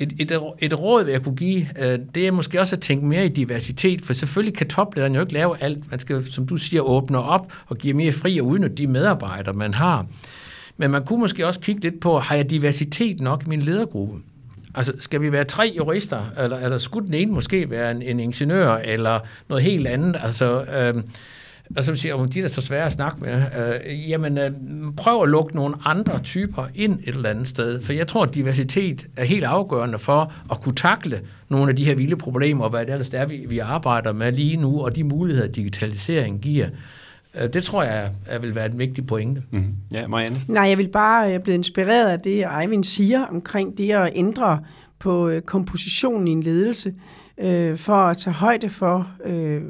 Et, et, et råd, jeg kunne give, øh, det er måske også at tænke mere i diversitet, for selvfølgelig kan toplederen jo ikke lave alt. Man skal, som du siger, åbne op og give mere fri og udnytte de medarbejdere, man har. Men man kunne måske også kigge lidt på, har jeg diversitet nok i min ledergruppe? Altså, skal vi være tre jurister, eller, eller skulle den ene måske være en, en ingeniør, eller noget helt andet? Altså, øh, og så siger de er så svære at snakke med, øh, jamen øh, prøv at lukke nogle andre typer ind et eller andet sted, for jeg tror, at diversitet er helt afgørende for at kunne takle nogle af de her vilde problemer, og hvad det ellers er, vi, vi arbejder med lige nu, og de muligheder, digitalisering giver. Øh, det tror jeg er, vil være en vigtig pointe. Mm-hmm. Ja, Marianne? Nej, jeg vil bare jeg blive inspireret af det, Eivind siger omkring det at ændre på øh, kompositionen i en ledelse øh, Øh, for at tage højde for, øh,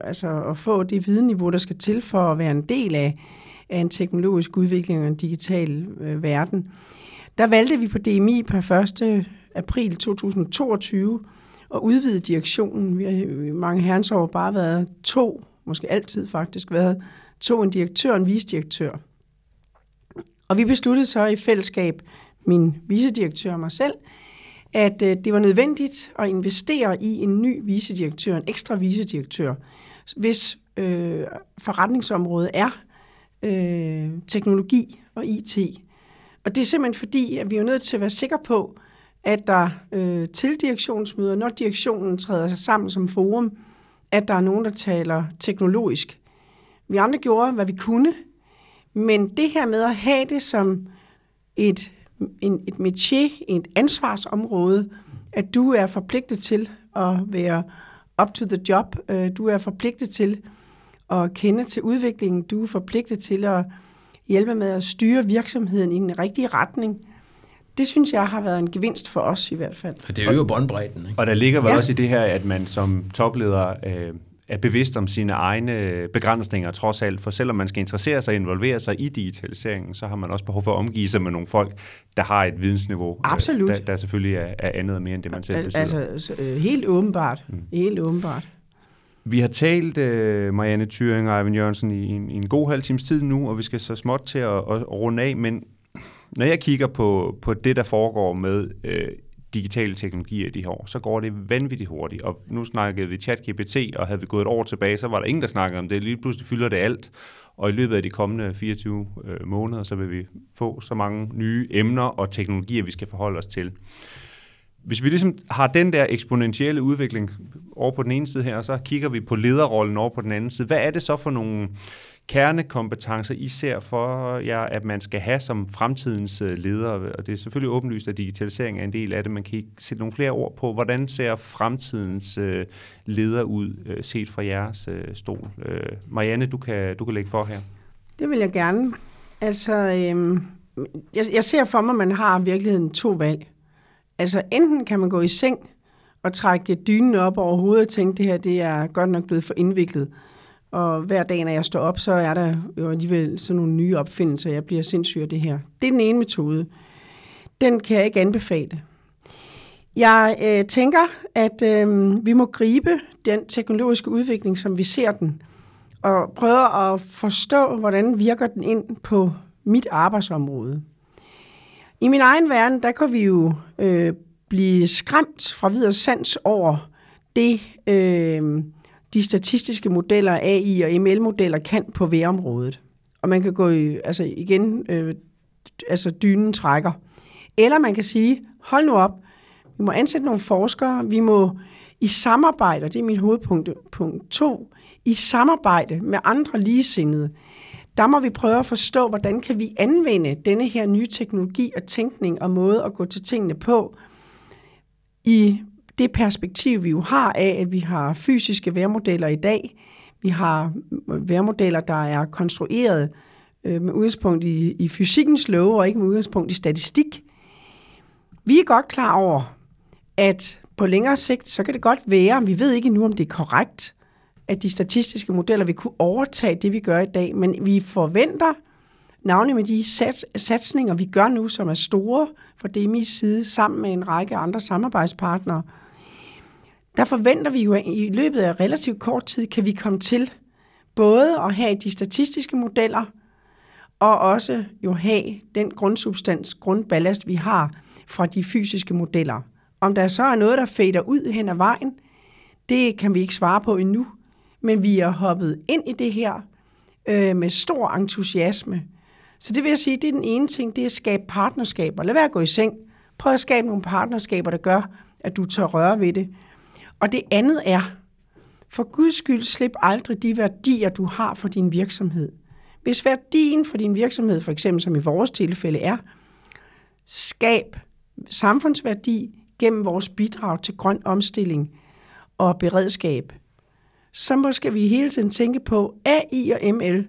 altså at få det videniveau, der skal til for at være en del af, af en teknologisk udvikling og en digital øh, verden. Der valgte vi på DMI per 1. april 2022 at udvide direktionen. Vi har i mange herrens år bare været to, måske altid faktisk været to, en direktør og en visdirektør. Og vi besluttede så i fællesskab, min visedirektør og mig selv, at øh, det var nødvendigt at investere i en ny visedirektør, en ekstra visedirektør, hvis øh, forretningsområdet er øh, teknologi og IT. Og det er simpelthen fordi, at vi er nødt til at være sikre på, at der øh, til direktionsmøder, når direktionen træder sig sammen som forum, at der er nogen, der taler teknologisk. Vi andre gjorde, hvad vi kunne, men det her med at have det som et en, et métier, et ansvarsområde, at du er forpligtet til at være up to the job. Øh, du er forpligtet til at kende til udviklingen. Du er forpligtet til at hjælpe med at styre virksomheden i den rigtige retning. Det synes jeg har været en gevinst for os i hvert fald. Og det er jo båndbredden. Ikke? Og der ligger vel ja. også i det her, at man som topleder øh, er bevidst om sine egne begrænsninger trods alt, for selvom man skal interessere sig og involvere sig i digitaliseringen, så har man også behov for at omgive sig med nogle folk, der har et vidensniveau, øh, Absolut. Der, der selvfølgelig er, er andet og mere end det, man selv besidder. Altså, øh, helt åbenbart. Mm. Helt åbenbart. Vi har talt, uh, Marianne Thyring og Eivind Jørgensen, i en, i en god halv times tid nu, og vi skal så småt til at, at, runde af, men når jeg kigger på, på det, der foregår med uh, digitale teknologier i de her år, så går det vanvittigt hurtigt. Og nu snakkede vi ChatGPT, og havde vi gået et år tilbage, så var der ingen, der snakkede om det. Lige pludselig fylder det alt. Og i løbet af de kommende 24 øh, måneder, så vil vi få så mange nye emner og teknologier, vi skal forholde os til. Hvis vi ligesom har den der eksponentielle udvikling over på den ene side her, og så kigger vi på lederrollen over på den anden side, hvad er det så for nogle kernekompetencer, I ser for jer, at man skal have som fremtidens øh, ledere? leder? Og det er selvfølgelig åbenlyst, at digitalisering er en del af det. Man kan ikke sætte nogle flere ord på, hvordan ser fremtidens øh, leder ud, øh, set fra jeres øh, stol? Øh, Marianne, du kan, du kan lægge for her. Det vil jeg gerne. Altså, øhm, jeg, jeg ser for mig, at man har i virkeligheden to valg. Altså, enten kan man gå i seng og trække dynen op over hovedet og tænke, det her det er godt nok blevet for indviklet. Og hver dag, når jeg står op, så er der jo alligevel sådan nogle nye opfindelser. Jeg bliver sindssyg af det her. Det er den ene metode. Den kan jeg ikke anbefale. Jeg øh, tænker, at øh, vi må gribe den teknologiske udvikling, som vi ser den, og prøve at forstå, hvordan virker den ind på mit arbejdsområde. I min egen verden, der kan vi jo øh, blive skræmt fra videre sans over det, øh, de statistiske modeller, AI og ML-modeller kan på vejrområdet. Og man kan gå i, altså igen, øh, altså dynen trækker. Eller man kan sige, hold nu op, vi må ansætte nogle forskere, vi må i samarbejde, og det er mit hovedpunkt punkt to, i samarbejde med andre ligesindede, der må vi prøve at forstå, hvordan kan vi anvende denne her nye teknologi og tænkning og måde at gå til tingene på i det perspektiv, vi jo har af, at vi har fysiske værmodeller i dag. Vi har øh, værmodeller, der er konstrueret øh, med udgangspunkt i, i fysikkens love og ikke med udgangspunkt i statistik. Vi er godt klar over, at på længere sigt, så kan det godt være, vi ved ikke nu, om det er korrekt, at de statistiske modeller vil kunne overtage det, vi gør i dag, men vi forventer navnlig med de sats, satsninger, vi gør nu, som er store fra DMI's side, sammen med en række andre samarbejdspartnere, der forventer vi jo, at i løbet af relativt kort tid, kan vi komme til både at have de statistiske modeller, og også jo have den grundsubstans, grundballast, vi har fra de fysiske modeller. Om der så er noget, der fader ud hen ad vejen, det kan vi ikke svare på endnu, men vi er hoppet ind i det her øh, med stor entusiasme. Så det vil jeg sige, det er den ene ting, det er at skabe partnerskaber. Lad være at gå i seng. Prøv at skabe nogle partnerskaber, der gør, at du tør røre ved det. Og det andet er, for guds skyld, slip aldrig de værdier, du har for din virksomhed. Hvis værdien for din virksomhed, for eksempel som i vores tilfælde er, skab samfundsværdi gennem vores bidrag til grøn omstilling og beredskab, så må skal vi hele tiden tænke på AI og ML.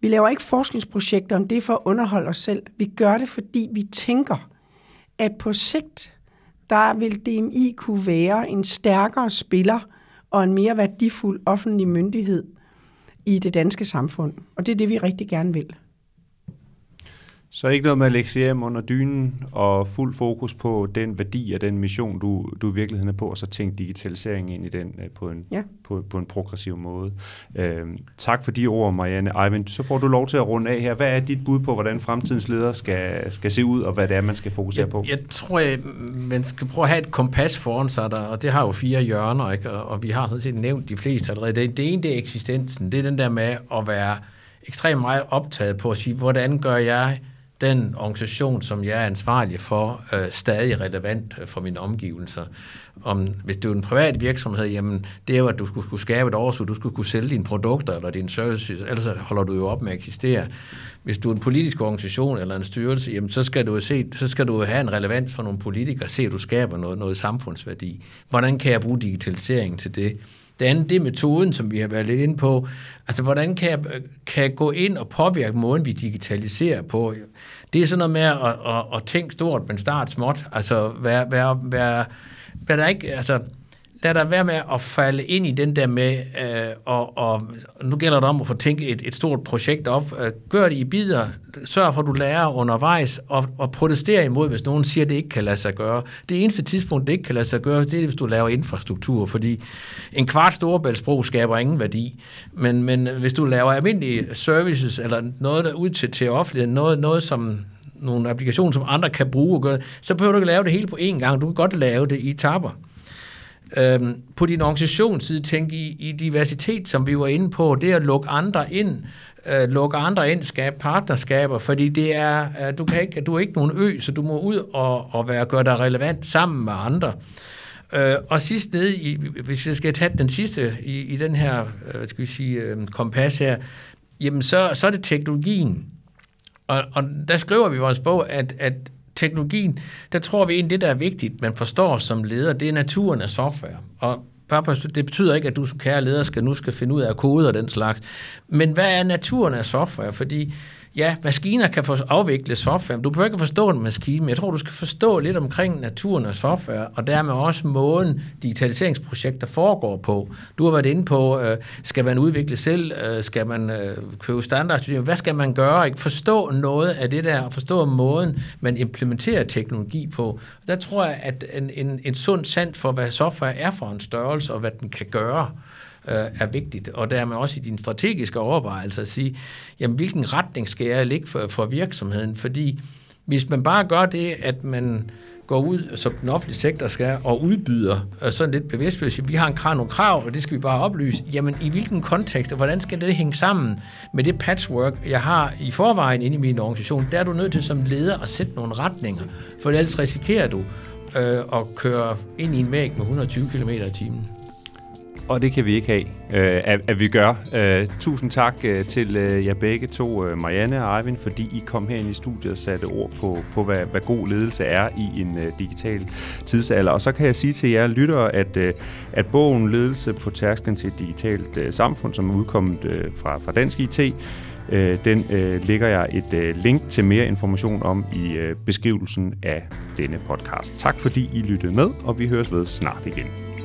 Vi laver ikke forskningsprojekter om det for at underholde os selv. Vi gør det, fordi vi tænker, at på sigt, der vil DMI kunne være en stærkere spiller og en mere værdifuld offentlig myndighed i det danske samfund. Og det er det, vi rigtig gerne vil. Så ikke noget med at lægge hjem under dynen og fuld fokus på den værdi og den mission, du, du i virkeligheden er på, og så tænke digitalisering ind i den øh, på en, ja. på, på en progressiv måde. Øhm, tak for de ord, Marianne. Eivind, så får du lov til at runde af her. Hvad er dit bud på, hvordan fremtidens ledere skal, skal se ud, og hvad det er, man skal fokusere jeg, på? Jeg tror, jeg, man skal prøve at have et kompas foran sig, der, og det har jo fire hjørner, ikke? Og, og vi har sådan set nævnt de fleste allerede. Det, det ene, det er eksistensen. Det er den der med at være ekstremt meget optaget på at sige, hvordan gør jeg den organisation, som jeg er ansvarlig for, øh, stadig relevant øh, for mine omgivelser. Om, hvis du er en privat virksomhed, jamen, det er jo, at du skulle, skulle skabe et overskud, du skulle kunne sælge dine produkter eller dine services, ellers holder du jo op med at eksistere. Hvis du er en politisk organisation eller en styrelse, jamen, så skal du jo se, så skal du have en relevans for nogle politikere, se, at du skaber noget, noget samfundsværdi. Hvordan kan jeg bruge digitalisering til det? Det andet, det er metoden, som vi har været lidt inde på. Altså, hvordan kan jeg, kan jeg gå ind og påvirke måden, vi digitaliserer på? Det er sådan noget med at, at, at tænke stort, men start småt. Altså, være, være, være, være der ikke, altså, lad dig være med at falde ind i den der med, øh, og, og nu gælder det om at få tænkt et, et stort projekt op. Øh, gør det i bidder, sørg for, at du lærer undervejs, og, og protestere imod, hvis nogen siger, at det ikke kan lade sig gøre. Det eneste tidspunkt, det ikke kan lade sig gøre, det er, hvis du laver infrastruktur, fordi en kvart storebæltsbro skaber ingen værdi. Men, men hvis du laver almindelige services, eller noget der ud til, til offentligheden, noget, noget som nogle applikationer, som andre kan bruge og gøre, så behøver du ikke lave det hele på én gang. Du kan godt lave det i etapper. Øhm, på din organisationsside tænke i, i diversitet, som vi var inde på, det at lukke andre ind, øh, lukke andre ind, skabe partnerskaber, fordi det er, øh, du, kan ikke, du er ikke nogen ø, så du må ud og, og være, gøre dig relevant sammen med andre. Øh, og sidst ned, i, hvis jeg skal tage den sidste i, i den her øh, skal vi sige, øh, kompas her, jamen så, så er det teknologien. Og, og der skriver vi i vores bog, at, at teknologien, der tror vi egentlig, det der er vigtigt, man forstår som leder, det er naturen af software. Og det betyder ikke, at du som kære leder skal nu skal finde ud af kode og den slags. Men hvad er naturen af software? Fordi ja, maskiner kan få afvikle software. Du behøver ikke forstå en maskine, men jeg tror, du skal forstå lidt omkring naturen og software, og dermed også måden digitaliseringsprojekter foregår på. Du har været inde på, øh, skal man udvikle selv? Øh, skal man øh, købe standardstudier? Hvad skal man gøre? Ikke forstå noget af det der, og forstå måden, man implementerer teknologi på. Der tror jeg, at en, en, en sund sand for, hvad software er for en størrelse, og hvad den kan gøre, øh, Øh, er vigtigt. Og dermed også i din strategiske overvejelse at sige, jamen hvilken retning skal jeg ligge for, for virksomheden? Fordi hvis man bare gør det, at man går ud, som den offentlige sektor skal, og udbyder øh, sådan lidt bevidst, vi har en krav, nogle krav, og det skal vi bare oplyse. Jamen, i hvilken kontekst, og hvordan skal det hænge sammen med det patchwork, jeg har i forvejen inde i min organisation? Der er du nødt til som leder at sætte nogle retninger, for ellers risikerer du øh, at køre ind i en væg med 120 km i timen. Og det kan vi ikke have, øh, at, at vi gør. Øh, tusind tak øh, til øh, jer begge to, øh, Marianne og Arvin, fordi I kom herind i studiet og satte ord på, på hvad, hvad god ledelse er i en øh, digital tidsalder. Og så kan jeg sige til jer lyttere, at, øh, at bogen Ledelse på tærsklen til et digitalt øh, samfund, som er udkommet øh, fra, fra Dansk IT, øh, den øh, lægger jeg et øh, link til mere information om i øh, beskrivelsen af denne podcast. Tak fordi I lyttede med, og vi høres ved snart igen.